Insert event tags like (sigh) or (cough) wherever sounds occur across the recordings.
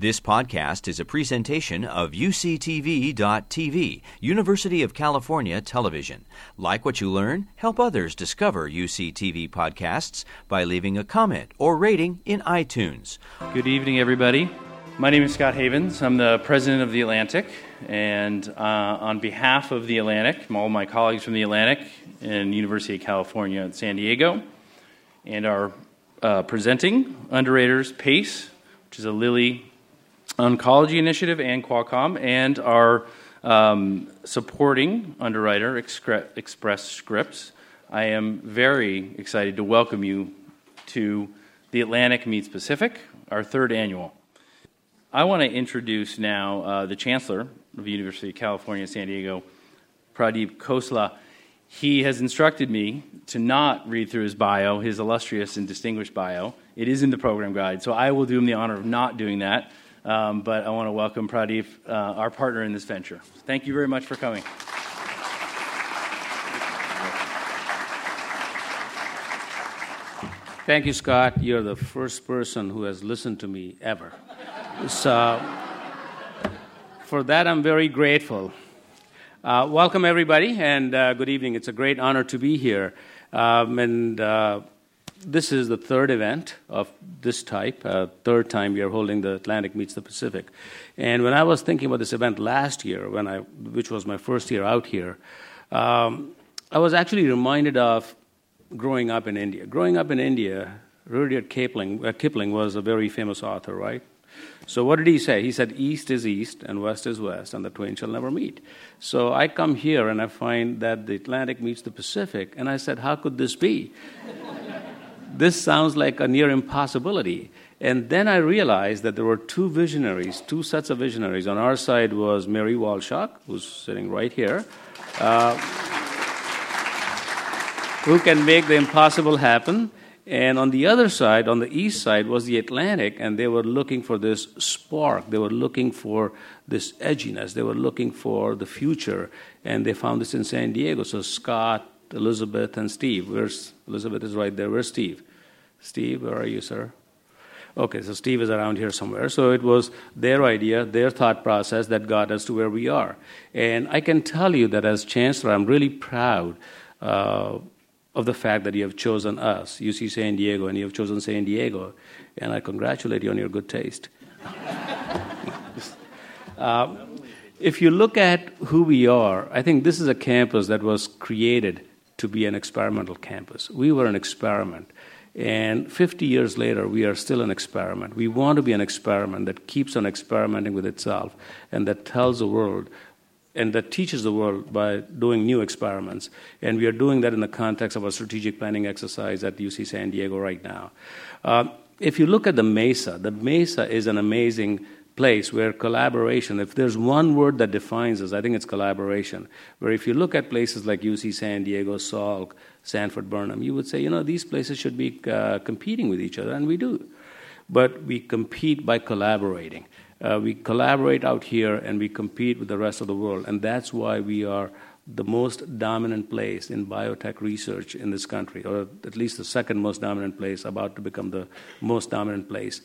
This podcast is a presentation of UCTV.tv, University of California Television. Like what you learn? Help others discover UCTV podcasts by leaving a comment or rating in iTunes. Good evening, everybody. My name is Scott Havens. I'm the president of The Atlantic. And uh, on behalf of The Atlantic, all my colleagues from The Atlantic and University of California at San Diego, and our uh, presenting underwriters, PACE, which is a Lilly Oncology Initiative and Qualcomm, and our um, supporting underwriter, Express Scripts. I am very excited to welcome you to the Atlantic Meets Pacific, our third annual. I want to introduce now uh, the Chancellor of the University of California, San Diego, Pradeep Khosla. He has instructed me to not read through his bio, his illustrious and distinguished bio. It is in the program guide, so I will do him the honor of not doing that. Um, but I want to welcome Pradeep, uh, our partner in this venture. Thank you very much for coming. Thank you, Scott. You're the first person who has listened to me ever. So, for that, I'm very grateful. Uh, welcome, everybody, and uh, good evening. It's a great honor to be here. Um, and uh, this is the third event of this type, uh, third time we are holding the Atlantic meets the Pacific. And when I was thinking about this event last year, when I, which was my first year out here, um, I was actually reminded of growing up in India. Growing up in India, Rudyard Kipling, uh, Kipling was a very famous author, right? So what did he say? He said, East is East and West is West, and the twain shall never meet. So I come here and I find that the Atlantic meets the Pacific, and I said, How could this be? This sounds like a near impossibility. And then I realized that there were two visionaries, two sets of visionaries. On our side was Mary Walshok, who's sitting right here, uh, who can make the impossible happen. And on the other side, on the east side, was the Atlantic, and they were looking for this spark. They were looking for this edginess. They were looking for the future, and they found this in San Diego. So Scott, Elizabeth, and Steve. Where's Elizabeth is right there. Where's Steve? Steve, where are you, sir? Okay, so Steve is around here somewhere. So it was their idea, their thought process that got us to where we are. And I can tell you that as chancellor, I'm really proud uh, of the fact that you have chosen us, UC San Diego, and you have chosen San Diego. And I congratulate you on your good taste. (laughs) uh, if you look at who we are, I think this is a campus that was created to be an experimental campus. We were an experiment. And 50 years later, we are still an experiment. We want to be an experiment that keeps on experimenting with itself and that tells the world and that teaches the world by doing new experiments. And we are doing that in the context of a strategic planning exercise at UC San Diego right now. Uh, if you look at the MESA, the MESA is an amazing place where collaboration, if there's one word that defines us, I think it's collaboration. Where if you look at places like UC San Diego, Salk, Sanford Burnham, you would say, you know, these places should be uh, competing with each other, and we do. But we compete by collaborating. Uh, we collaborate out here and we compete with the rest of the world, and that's why we are the most dominant place in biotech research in this country, or at least the second most dominant place, about to become the most dominant place.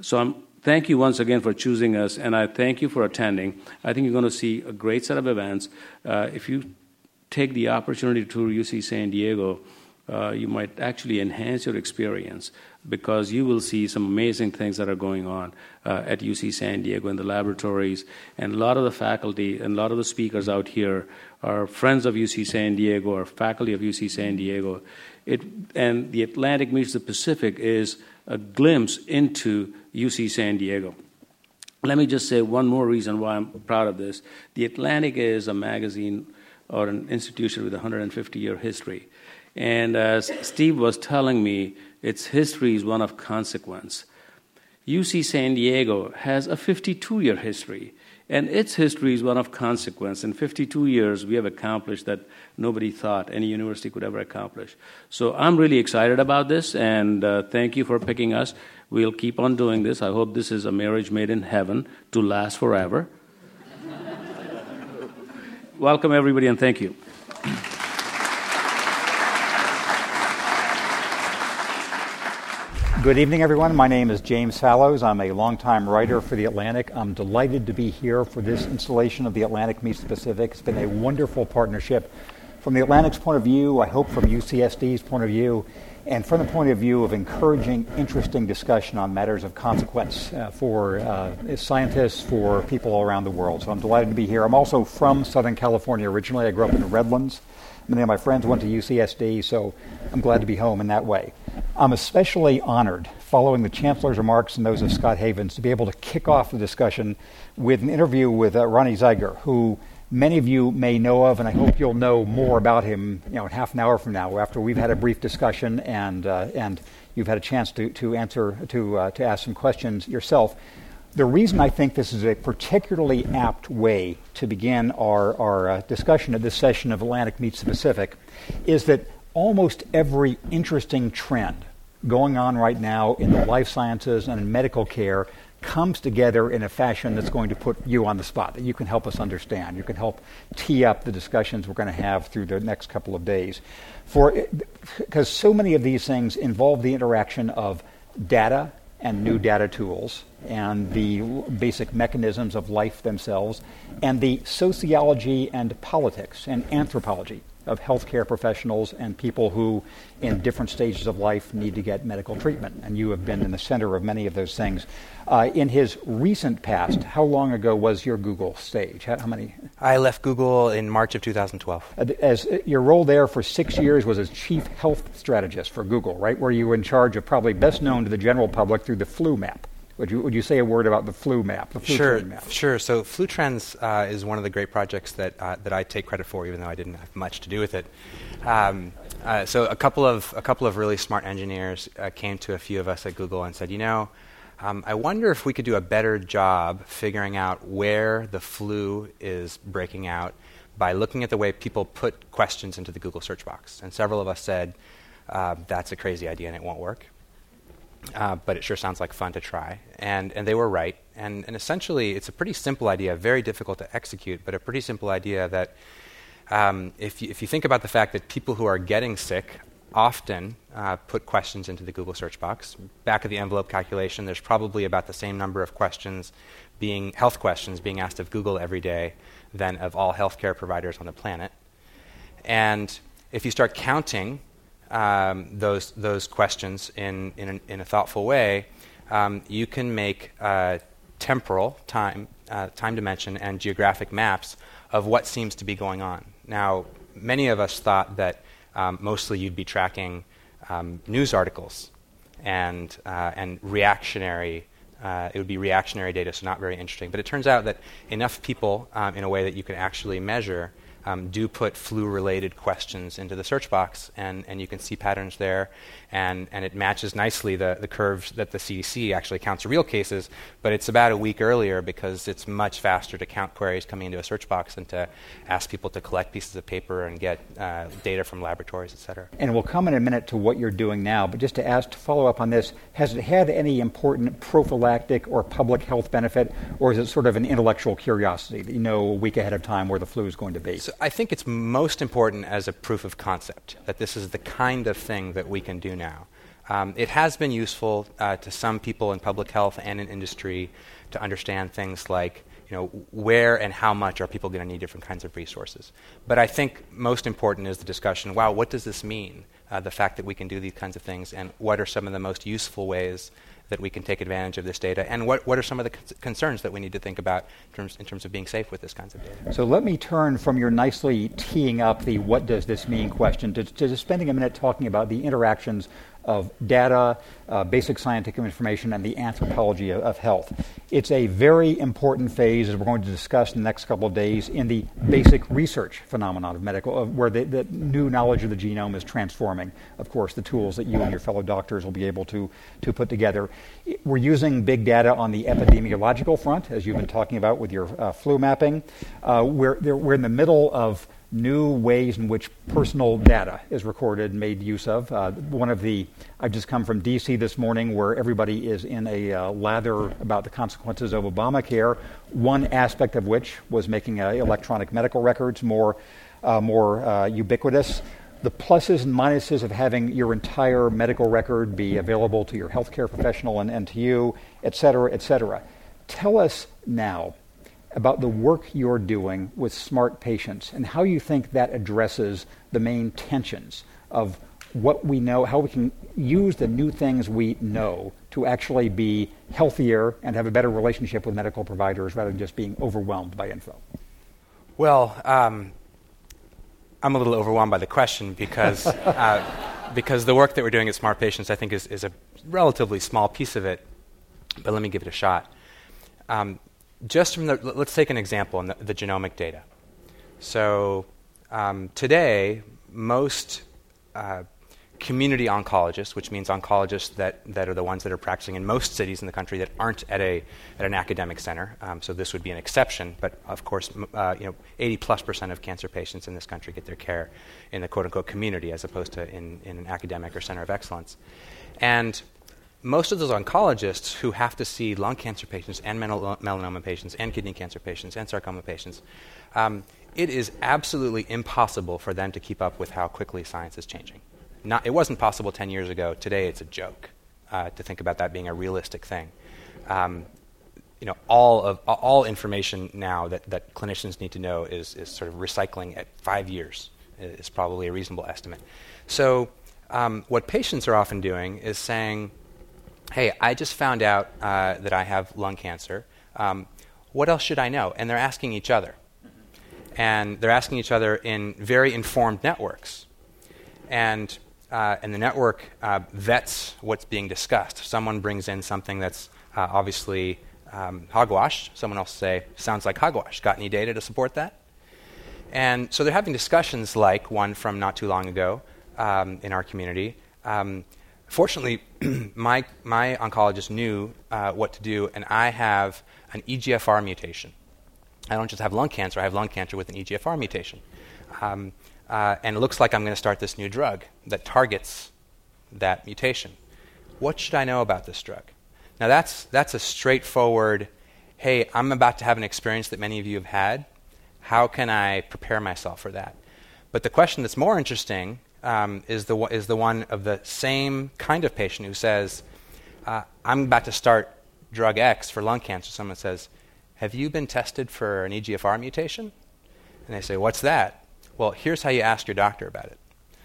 So I'm, thank you once again for choosing us, and I thank you for attending. I think you're going to see a great set of events. Uh, if you take the opportunity to tour UC San Diego, uh, you might actually enhance your experience because you will see some amazing things that are going on uh, at UC San Diego in the laboratories. And a lot of the faculty and a lot of the speakers out here are friends of UC San Diego or faculty of UC San Diego. It, and the Atlantic meets the Pacific is a glimpse into UC San Diego. Let me just say one more reason why I'm proud of this. The Atlantic is a magazine or an institution with a 150 year history. And as Steve was telling me, its history is one of consequence. UC San Diego has a 52 year history, and its history is one of consequence. In 52 years, we have accomplished that nobody thought any university could ever accomplish. So I'm really excited about this, and uh, thank you for picking us. We'll keep on doing this. I hope this is a marriage made in heaven to last forever. (laughs) Welcome, everybody, and thank you. Good evening, everyone. My name is James Fallows. I'm a longtime writer for The Atlantic. I'm delighted to be here for this installation of The Atlantic Meets the Pacific. It's been a wonderful partnership from The Atlantic's point of view, I hope from UCSD's point of view, and from the point of view of encouraging interesting discussion on matters of consequence uh, for uh, scientists, for people all around the world. So I'm delighted to be here. I'm also from Southern California originally. I grew up in the Redlands. Many of my friends went to UCSD, so I'm glad to be home in that way. I'm especially honored, following the Chancellor's remarks and those of Scott Havens, to be able to kick off the discussion with an interview with uh, Roni Zeiger, who many of you may know of, and I hope you'll know more about him you know, in half an hour from now, after we've had a brief discussion and, uh, and you've had a chance to, to answer, to, uh, to ask some questions yourself. The reason I think this is a particularly apt way to begin our, our uh, discussion of this session of Atlantic Meets the Pacific is that almost every interesting trend going on right now in the life sciences and in medical care comes together in a fashion that's going to put you on the spot, that you can help us understand. You can help tee up the discussions we're going to have through the next couple of days. Because so many of these things involve the interaction of data and new data tools and the basic mechanisms of life themselves, and the sociology and politics and anthropology of healthcare professionals and people who, in different stages of life, need to get medical treatment. And you have been in the center of many of those things. Uh, in his recent past, how long ago was your Google stage? How, how, many? I left Google in March of 2012. Uh, as uh, your role there for six years was as chief health strategist for Google, right? Where you were in charge of probably best known to the general public through the flu map. Would you, would you say a word about the flu map? The flu sure, map? sure. So Flu Trends uh, is one of the great projects that uh, that I take credit for, even though I didn't have much to do with it. Um, uh, so a couple of a couple of really smart engineers uh, came to a few of us at Google and said, you know, um, I wonder if we could do a better job figuring out where the flu is breaking out by looking at the way people put questions into the Google search box. And several of us said, uh, that's a crazy idea and it won't work uh, but it sure sounds like fun to try. And, and they were right. And, and essentially, it's a pretty simple idea, very difficult to execute, but a pretty simple idea that um, if, you, if you think about the fact that people who are getting sick often uh, put questions into the Google search box, back of the envelope calculation, there's probably about the same number of questions being health questions being asked of Google every day than of all healthcare providers on the planet. And if you start counting um, those, those questions in, in, in, a thoughtful way, um, you can make uh, temporal time, uh, time dimension and geographic maps of what seems to be going on. Now, many of us thought that um, mostly you'd be tracking um, news articles and, uh, and reactionary. Uh, it would be reactionary data, so not very interesting. But it turns out that enough people, um, in a way that you can actually measure, um, do put flu related questions into the search box, and, and you can see patterns there. And, and it matches nicely the, the curves that the CDC actually counts real cases, but it's about a week earlier because it's much faster to count queries coming into a search box than to ask people to collect pieces of paper and get uh, data from laboratories, et cetera. And we'll come in a minute to what you're doing now, but just to ask to follow up on this, has it had any important prophylactic or public health benefit, or is it sort of an intellectual curiosity that you know a week ahead of time where the flu is going to be? So I think it's most important as a proof of concept that this is the kind of thing that we can do now. Um, it has been useful uh, to some people in public health and in industry to understand things like you know, where and how much are people going to need different kinds of resources. But I think most important is the discussion wow, what does this mean? Uh, the fact that we can do these kinds of things, and what are some of the most useful ways that we can take advantage of this data, and what, what are some of the concerns that we need to think about in terms, in terms of being safe with this kinds of data. So let me turn from your nicely teeing up the what does this mean question to, to spending a minute talking about the interactions of data, uh, basic scientific information, and the anthropology of, of, health. It's a very important phase, as we're going to discuss in the next couple of days, in the basic research phenomenon of medical, of where the, the, new knowledge of the genome is transforming, of course, the tools that you and your fellow doctors will be able to, to put together. We're using big data on the epidemiological front, as you've been talking about with your uh, flu mapping. Uh, we're, we're in the middle of new ways in which personal data is recorded and made use of. Uh, one of the, I've just come from DC this morning where everybody is in a uh, lather about the consequences of Obamacare, one aspect of which was making uh, electronic medical records more, uh, more uh, ubiquitous. the pluses and minuses of having your entire medical record be available to your healthcare professional and, and to you, et cetera, et cetera. Tell us now about the work you're doing with smart patients and how you think that addresses the main tensions of what we know, how we can use the new things we know to actually be healthier and have a better relationship with medical providers rather than just being overwhelmed by info. Well, um, I'm a little overwhelmed by the question because, (laughs) uh, because the work that we're doing at Smart Patients, I think, is, is a relatively small piece of it, but let me give it a shot. Um, just from the, let's take an example in the, the genomic data. So um, today, most uh, community oncologists, which means oncologists that, that are the ones that are practicing in most cities in the country that aren't at, a, at an academic center. Um, so this would be an exception, but of course, uh, you know, 80 plus percent of cancer patients in this country get their care in the quote unquote community as opposed to in, in an academic or center of excellence. And most of those oncologists who have to see lung cancer patients and melanoma patients and kidney cancer patients and sarcoma patients, um, it is absolutely impossible for them to keep up with how quickly science is changing. Not, it wasn't possible 10 years ago. Today it's a joke uh, to think about that being a realistic thing. Um, you know, all, of, all information now that, that clinicians need to know is, is sort of recycling at five years is probably a reasonable estimate. So um, what patients are often doing is saying, hey, I just found out uh, that I have lung cancer. Um, what else should I know? And they're asking each other. And they're asking each other in very informed networks. And, uh, and the network uh, vets what's being discussed. Someone brings in something that's uh, obviously um, hogwash. Someone else say, sounds like hogwash. Got any data to support that? And so they're having discussions like one from not too long ago um, in our community. Um, fortunately, (clears throat) my, my oncologist knew uh, what to do, and I have an EGFR mutation. I don't just have lung cancer, I have lung cancer with an EGFR mutation. Um, uh, and it looks like I'm going to start this new drug that targets that mutation. What should I know about this drug? Now, that's, that's a straightforward hey, I'm about to have an experience that many of you have had. How can I prepare myself for that? But the question that's more interesting um, is, the, is the one of the same kind of patient who says, uh, I'm about to start drug X for lung cancer. Someone says, Have you been tested for an EGFR mutation? And they say, What's that? Well, here's how you ask your doctor about it.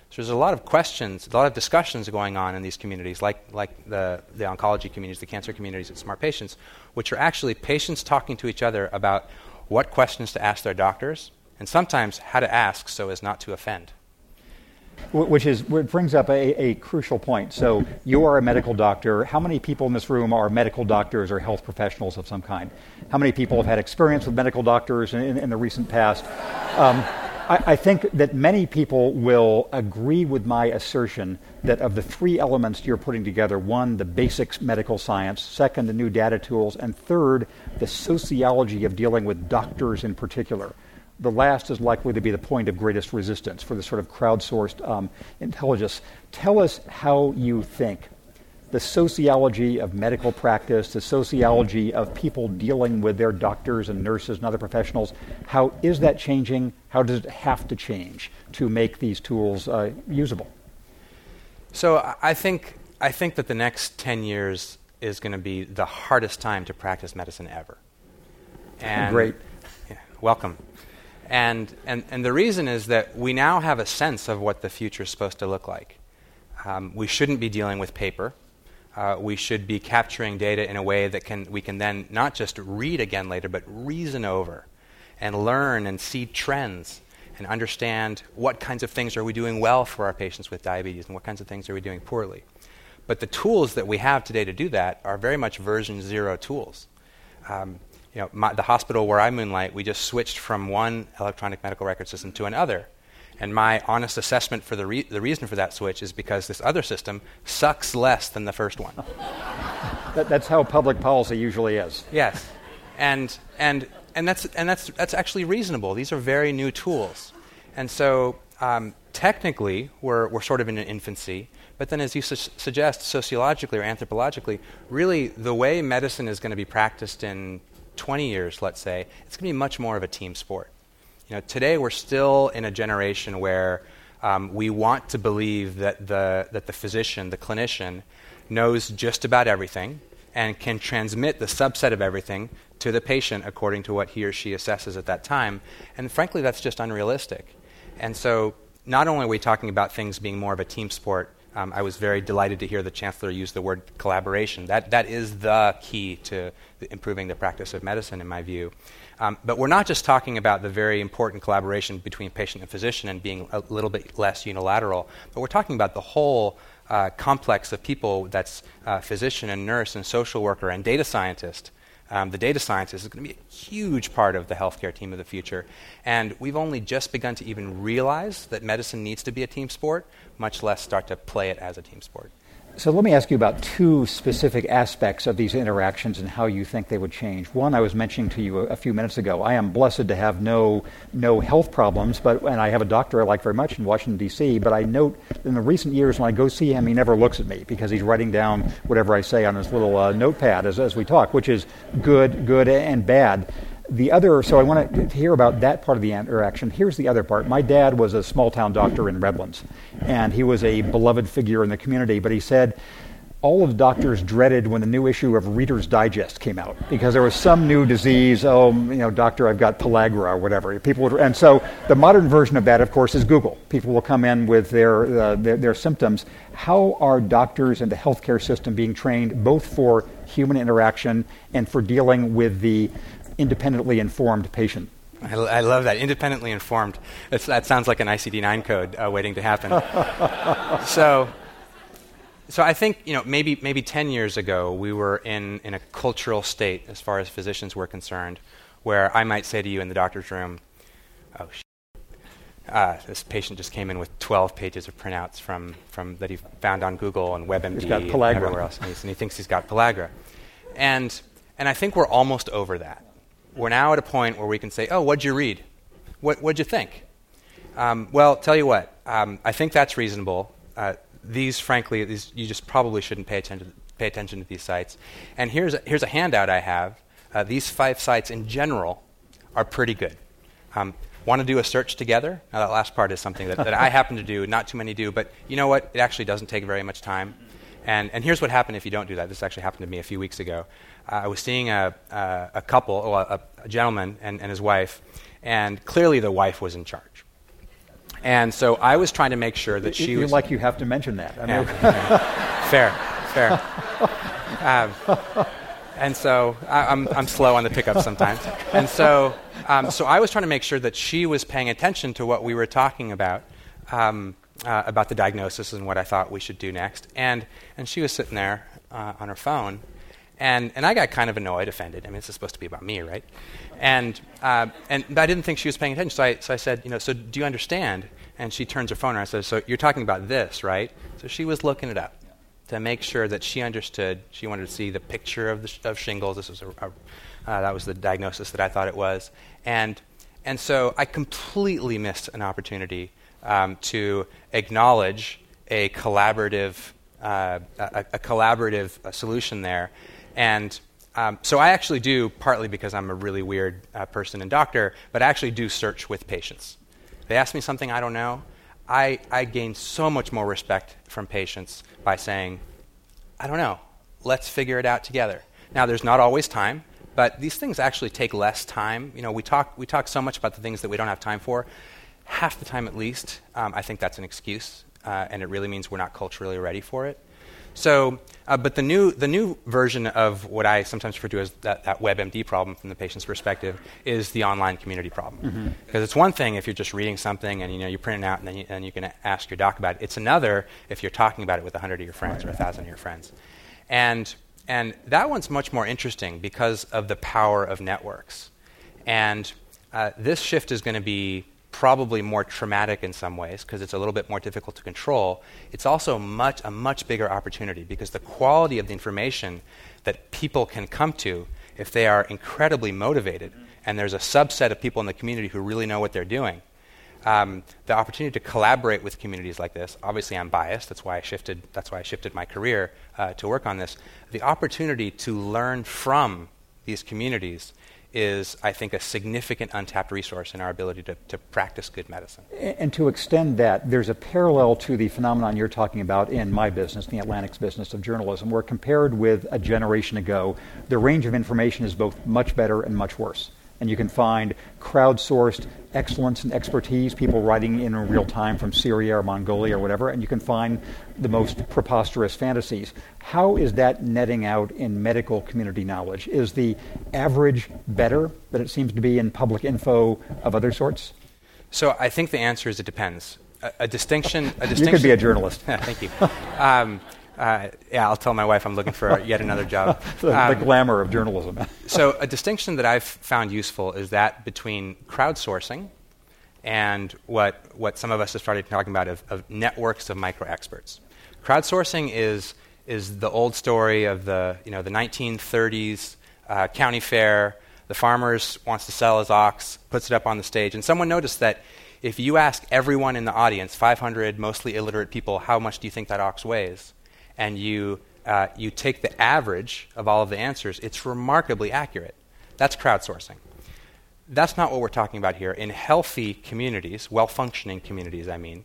So there's a lot of questions, a lot of discussions going on in these communities, like, like the, the oncology communities, the cancer communities at Smart Patients, which are actually patients talking to each other about what questions to ask their doctors, and sometimes how to ask so as not to offend. Which is which brings up a, a, crucial point. So you are a medical doctor. How many people in this room are medical doctors or health professionals of some kind? How many people have had experience with medical doctors in, in, in the recent past? Um, I, I, think that many people will agree with my assertion that of the three elements you're putting together, one, the basics medical science, second, the new data tools, and third, the sociology of dealing with doctors in particular the last is likely to be the point of greatest resistance for the sort of crowdsourced um, intelligence. Tell us how you think the sociology of medical practice, the sociology of people dealing with their doctors and nurses and other professionals, how is that changing? How does it have to change to make these tools uh, usable? So I think, I think that the next 10 years is going to be the hardest time to practice medicine ever. (laughs) And Great. Yeah, welcome. And, and, and the reason is that we now have a sense of what the future is supposed to look like. Um, we shouldn't be dealing with paper. Uh, we should be capturing data in a way that can, we can then not just read again later, but reason over and learn and see trends and understand what kinds of things are we doing well for our patients with diabetes and what kinds of things are we doing poorly. But the tools that we have today to do that are very much version zero tools. Um, you know, my, the hospital where I moonlight, we just switched from one electronic medical record system to another. And my honest assessment for the, re- the reason for that switch is because this other system sucks less than the first one. (laughs) that, that's how public policy usually is. Yes. And, and, and, that's, and that's, that's actually reasonable. These are very new tools. And so, um, technically, we're, we're sort of in an infancy. But then, as you su- suggest, sociologically or anthropologically, really the way medicine is going to be practiced in 20 years, let's say, it's going to be much more of a team sport. You know, today we're still in a generation where Um, we want to believe that the, that the physician, the clinician, knows just about everything and can transmit the subset of everything to the patient according to what he or she assesses at that time. And frankly, that's just unrealistic. And so, not only are we talking about things being more of a team sport, um, I was very delighted to hear the chancellor use the word collaboration. That, that is the key to improving the practice of medicine, in my view. Um, but we're not just talking about the very important collaboration between patient and physician and being a little bit less unilateral, but we're talking about the whole uh, complex of people that's uh, physician and nurse and social worker and data scientist. Um, the data scientist is going to be a huge part of the healthcare team of the future. And we've only just begun to even realize that medicine needs to be a team sport, much less start to play it as a team sport. So let me ask you about two specific aspects of these interactions and how you think they would change. One, I was mentioning to you a, a, few minutes ago. I am blessed to have no no health problems, but and I have a doctor I like very much in Washington D.C. But I note in the recent years when I go see him, he never looks at me because he's writing down whatever I say on his little uh, notepad as as we talk, which is good, good, and bad the other, so I want to hear about that part of the interaction. Here's the other part. My dad was a small town doctor in Redlands, and he was a beloved figure in the community, but he said, all of doctors dreaded when the new issue of Reader's Digest came out because there was some new disease. Oh, you know, doctor, I've got pellagra or whatever. People would, and so the modern version of that, of course, is Google. People will come in with their, uh, their, their symptoms. How are doctors and the healthcare system being trained both for human interaction and for dealing with the independently informed patient. I, I love that. Independently informed. That sounds like an ICD 9 code uh, waiting to happen. (laughs) so, so I think you know maybe maybe 10 years ago we were in, in a cultural state as far as physicians were concerned, where I might say to you in the doctor's room, "Oh, sh- uh, this patient just came in with 12 pages of printouts from, from that he found on Google and WebMD and everywhere else, and, and he thinks he's got pellagra." And and I think we're almost over that we're now at a point where we can say, oh, what'd you read? What, what'd you think? Um, well, tell you what, um, I think that's reasonable. Uh, these, frankly, these, you just probably shouldn't pay attention, pay attention to these sites. And here's a, here's a handout I have. Uh, these five sites in general are pretty good. Um, Want to do a search together? Now, that last part is something that, that I happen to do, not too many do, but you know what? It actually doesn't take very much time. And, and here's what happened if you don't do that. This actually happened to me a few weeks ago. Uh, I was seeing a, a, a couple, a, a gentleman and, and his wife, and clearly the wife was in charge. And so I was trying to make sure that she You're was. like you have to mention that. I mean, yeah, (laughs) fair, fair. Um, and so I, am I'm, I'm slow on the pickup sometimes. And so, um, so I was trying to make sure that she was paying attention to what we were talking about, um, uh, about the diagnosis and what I thought we should do next. And, and she was sitting there uh, on her phone, and, and I got kind of annoyed, offended. I mean, this is supposed to be about me, right? And, uh, and I didn't think she was paying attention. So I, so I said, you know, so do you understand? And she turns her phone around and says, so you're talking about this, right? So she was looking it up to make sure that she understood. She wanted to see the picture of, the sh- of shingles. This was a, a uh, that was the diagnosis that I thought it was. And, and so I completely missed an opportunity um, to acknowledge a collaborative, uh, a, a, collaborative solution there and um, so I actually do, partly because I'm a really weird uh, person and doctor, but I actually do search with patients. They ask me something I don't know. I, I gain so much more respect from patients by saying, I don't know, let's figure it out together. Now, there's not always time, but these things actually take less time. You know, we talk, we talk so much about the things that we don't have time for. Half the time, at least, um, I think that's an excuse, uh, and it really means we're not culturally ready for it. So, uh, but the new, the new version of what I sometimes refer to as that, that WebMD problem from the patient's perspective is the online community problem. Mm-hmm. Because mm-hmm. it's one thing if you're just reading something and you know you print it out and then you, and you can ask your doc about it. It's another if you're talking about it with 100 of your friends right. or 1,000 of your friends. And, and that one's much more interesting because of the power of networks. And uh, this shift is going to be probably more traumatic in some ways because it's a little bit more difficult to control. It's also much, a much bigger opportunity because the quality of the information that people can come to if they are incredibly motivated and there's a subset of people in the community who really know what they're doing. Um, the opportunity to collaborate with communities like this. Obviously, I'm biased. That's why I shifted. That's why I shifted my career uh, to work on this. The opportunity to learn from these communities is, I think, a significant untapped resource in our ability to, to practice good medicine. And to extend that, there's a parallel to the phenomenon you're talking about in my business, the Atlantic's business of journalism, where compared with a generation ago, the range of information is both much better and much worse and you can find crowdsourced excellence and expertise, people writing in real time from Syria or Mongolia or whatever, and you can find the most preposterous fantasies. How is that netting out in medical community knowledge? Is the average better than it seems to be in public info of other sorts? So I think the answer is it depends. A, a distinction. A distinction. You could be a journalist. (laughs) Thank you. (laughs) Um, uh, yeah, I'll tell my wife I'm looking for yet another job. (laughs) the, um, the, glamour of journalism. (laughs) so, a distinction that I've found useful is that between crowdsourcing and what, what some of us have started talking about of, of networks of micro experts. Crowdsourcing is, is the old story of the, you know, the 1930s uh, county fair. The farmer wants to sell his ox, puts it up on the stage, and someone noticed that if you ask everyone in the audience, 500 mostly illiterate people, how much do you think that ox weighs? And you, uh, you take the average of all of the answers, it's remarkably accurate. That's crowdsourcing. That's not what we're talking about here. In healthy communities, well functioning communities, I mean,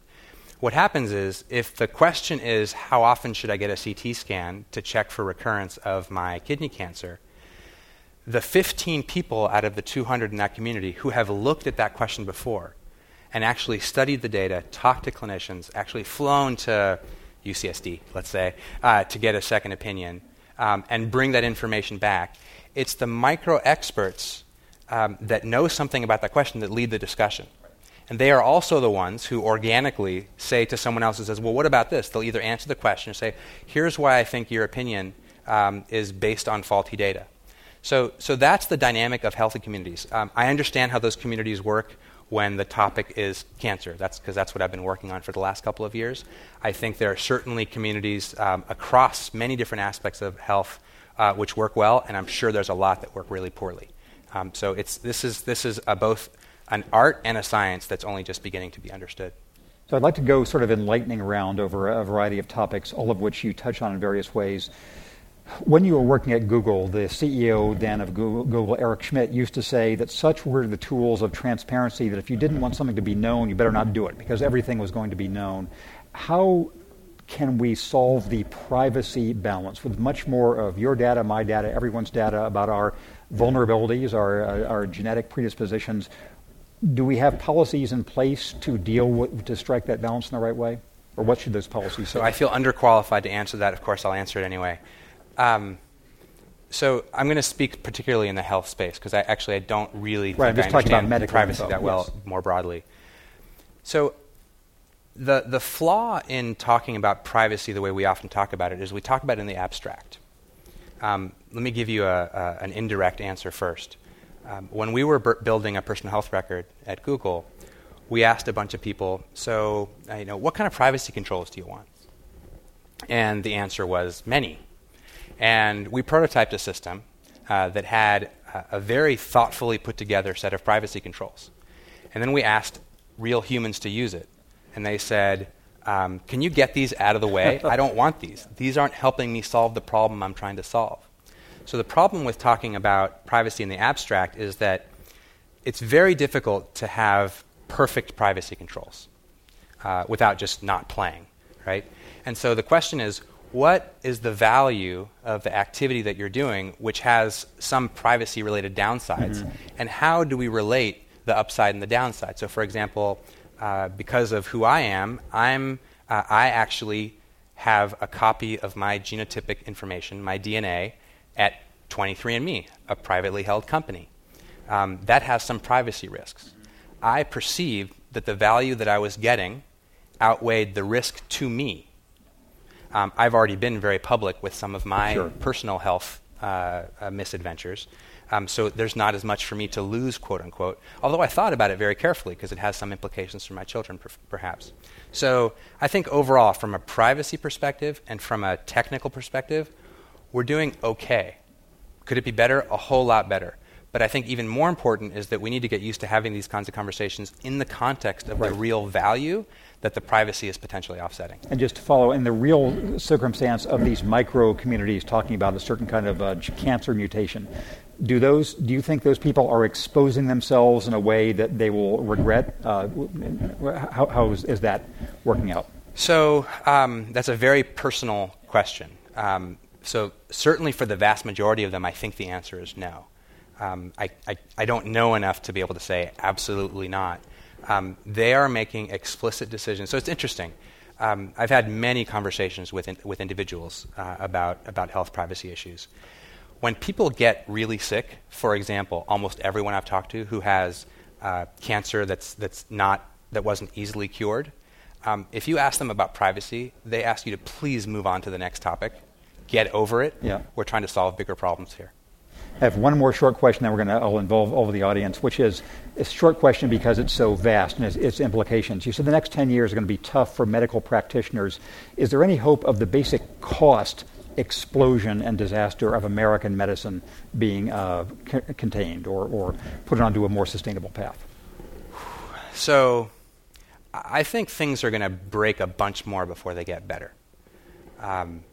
what happens is if the question is, how often should I get a CT scan to check for recurrence of my kidney cancer? The 15 people out of the 200 in that community who have looked at that question before and actually studied the data, talked to clinicians, actually flown to UCSD, let's say, uh, to get a second opinion um, and bring that information back. It's the micro experts um, that know something about that question that lead the discussion. And they are also the ones who organically say to someone else who says, Well, what about this? They'll either answer the question or say, Here's why I think your opinion um, is based on faulty data. So, so that's the dynamic of healthy communities. Um, I understand how those communities work when the topic is cancer. That's because that's what I've been working on for the last couple of years. I think there are certainly communities um, across many different aspects of health uh, which work well, and I'm sure there's a lot that work really poorly. Um, so it's, this is, this is both an art and a science that's only just beginning to be understood. So I'd like to go sort of in enlightening around over a variety of topics, all of which you touch on in various ways. When you were working at Google, the CEO then of Google, Google, Eric Schmidt, used to say that such were the tools of transparency that if you didn't want something to be known, you better not do it because everything was going to be known. How can we solve the privacy balance with much more of your data, my data, everyone's data about our vulnerabilities, our, uh, our genetic predispositions? Do we have policies in place to deal with, to strike that balance in the right way? Or what should those policies say? So I feel underqualified to answer that. Of course, I'll answer it anyway. Um, so I'm going to speak particularly in the health space because I actually I don't really right, think I understand privacy info. that well yes. more broadly. So the the flaw in talking about privacy the way we often talk about it is we talk about it in the abstract. Um, let me give you a, a, an indirect answer first. Um, when we were b- building a personal health record at Google, we asked a bunch of people, so uh, you know, what kind of privacy controls do you want? And the answer was many. And we prototyped a system uh, that had a, a very thoughtfully put together set of privacy controls. And then we asked real humans to use it. And they said, um, Can you get these out of the way? (laughs) I don't want these. These aren't helping me solve the problem I'm trying to solve. So the problem with talking about privacy in the abstract is that it's very difficult to have perfect privacy controls uh, without just not playing, right? And so the question is, what is the value of the activity that you're doing, which has some privacy related downsides, mm-hmm. and how do we relate the upside and the downside? So, for example, uh, because of who I am, I'm, uh, I actually have a copy of my genotypic information, my DNA, at 23andMe, a privately held company. Um, that has some privacy risks. I perceived that the value that I was getting outweighed the risk to me um, I've already been very public with some of my sure. personal health uh, uh, misadventures. Um, so there's not as much for me to lose, quote unquote. Although I thought about it very carefully because it has some implications for my children, per- perhaps. So I think overall, from a privacy perspective and from a technical perspective, we're doing okay. Could it be better? A whole lot better. But I think even more important is that we need to get used to having these kinds of conversations in the context of right. the real value that the privacy is potentially offsetting. And just to follow, in the real circumstance of these micro communities talking about a certain kind of uh, cancer mutation, do those? Do you think those people are exposing themselves in a way that they will regret? Uh, how, how is, is, that working out? So um, that's a very personal question. Um, so certainly for the vast majority of them, I think the answer is no. Um, I, I, I, don't know enough to be able to say absolutely not. Um, they are making explicit decisions. So it's interesting. Um, I've had many conversations with, in, with individuals uh, about, about health privacy issues. When people get really sick, for example, almost everyone I've talked to who has uh, cancer that's, that's not, that wasn't easily cured, um, if you ask them about privacy, they ask you to please move on to the next topic. Get over it. Yeah. We're trying to solve bigger problems here. I have one more short question that we're going to I'll involve of the audience, which is a short question because it's so vast and its, its, implications. You said the next 10 years are going to be tough for medical practitioners. Is there any hope of the basic cost explosion and disaster of American medicine being uh, c- contained or, or put onto a more sustainable path? So I think things are going to break a bunch more before they get better. Um,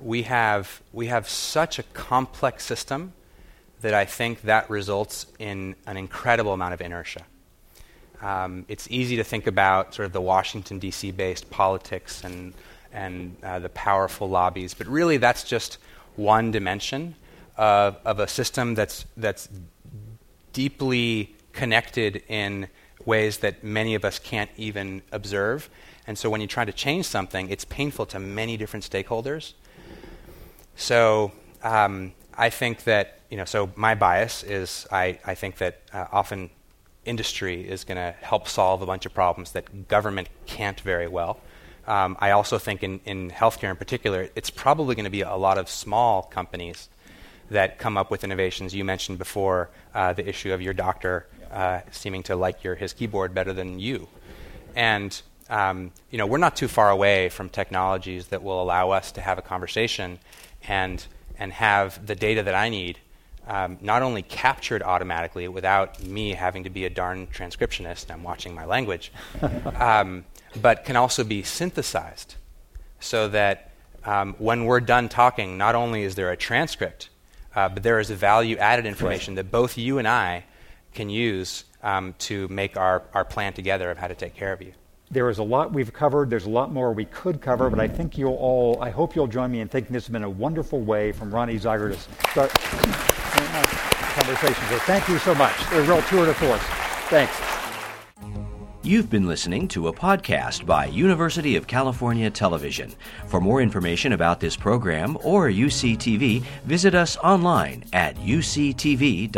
we, have, we have such a complex system that I think that results in an incredible amount of inertia. Um, it's easy to think about sort of the Washington, D.C. based politics and, and uh, the powerful lobbies, but really that's just one dimension of, of a system that's, that's deeply connected in ways that many of us can't even observe. And so when you try to change something, it's painful to many different stakeholders. So um, I think that you know, so my bias is I, I think that uh, often industry is going to help solve a bunch of problems that government can't very well. Um, I also think in, in healthcare in particular, it's probably going to be a lot of small companies that come up with innovations. You mentioned before uh, the issue of your doctor uh, seeming to like your, his keyboard better than you. And um, you know, we're not too far away from technologies that will allow us to have a conversation and, and have the data that I need um, not only captured automatically without me having to be a darn transcriptionist, I'm watching my language, (laughs) um, but can also be synthesized so that um, when we're done talking, not only is there a transcript, uh, but there is a value added information that both you and I can use um, to make our, our plan together of how to take care of you. There is a lot we've covered. There's a lot more we could cover, but I think you'll all, I hope you'll join me in thinking this has been a wonderful way from Roni Zeiger to start conversation. So thank you so much. A real tour de force. Thanks. You've been listening to a podcast by University of California Television. For more information about this program or UCTV, visit us online at uctv.tv.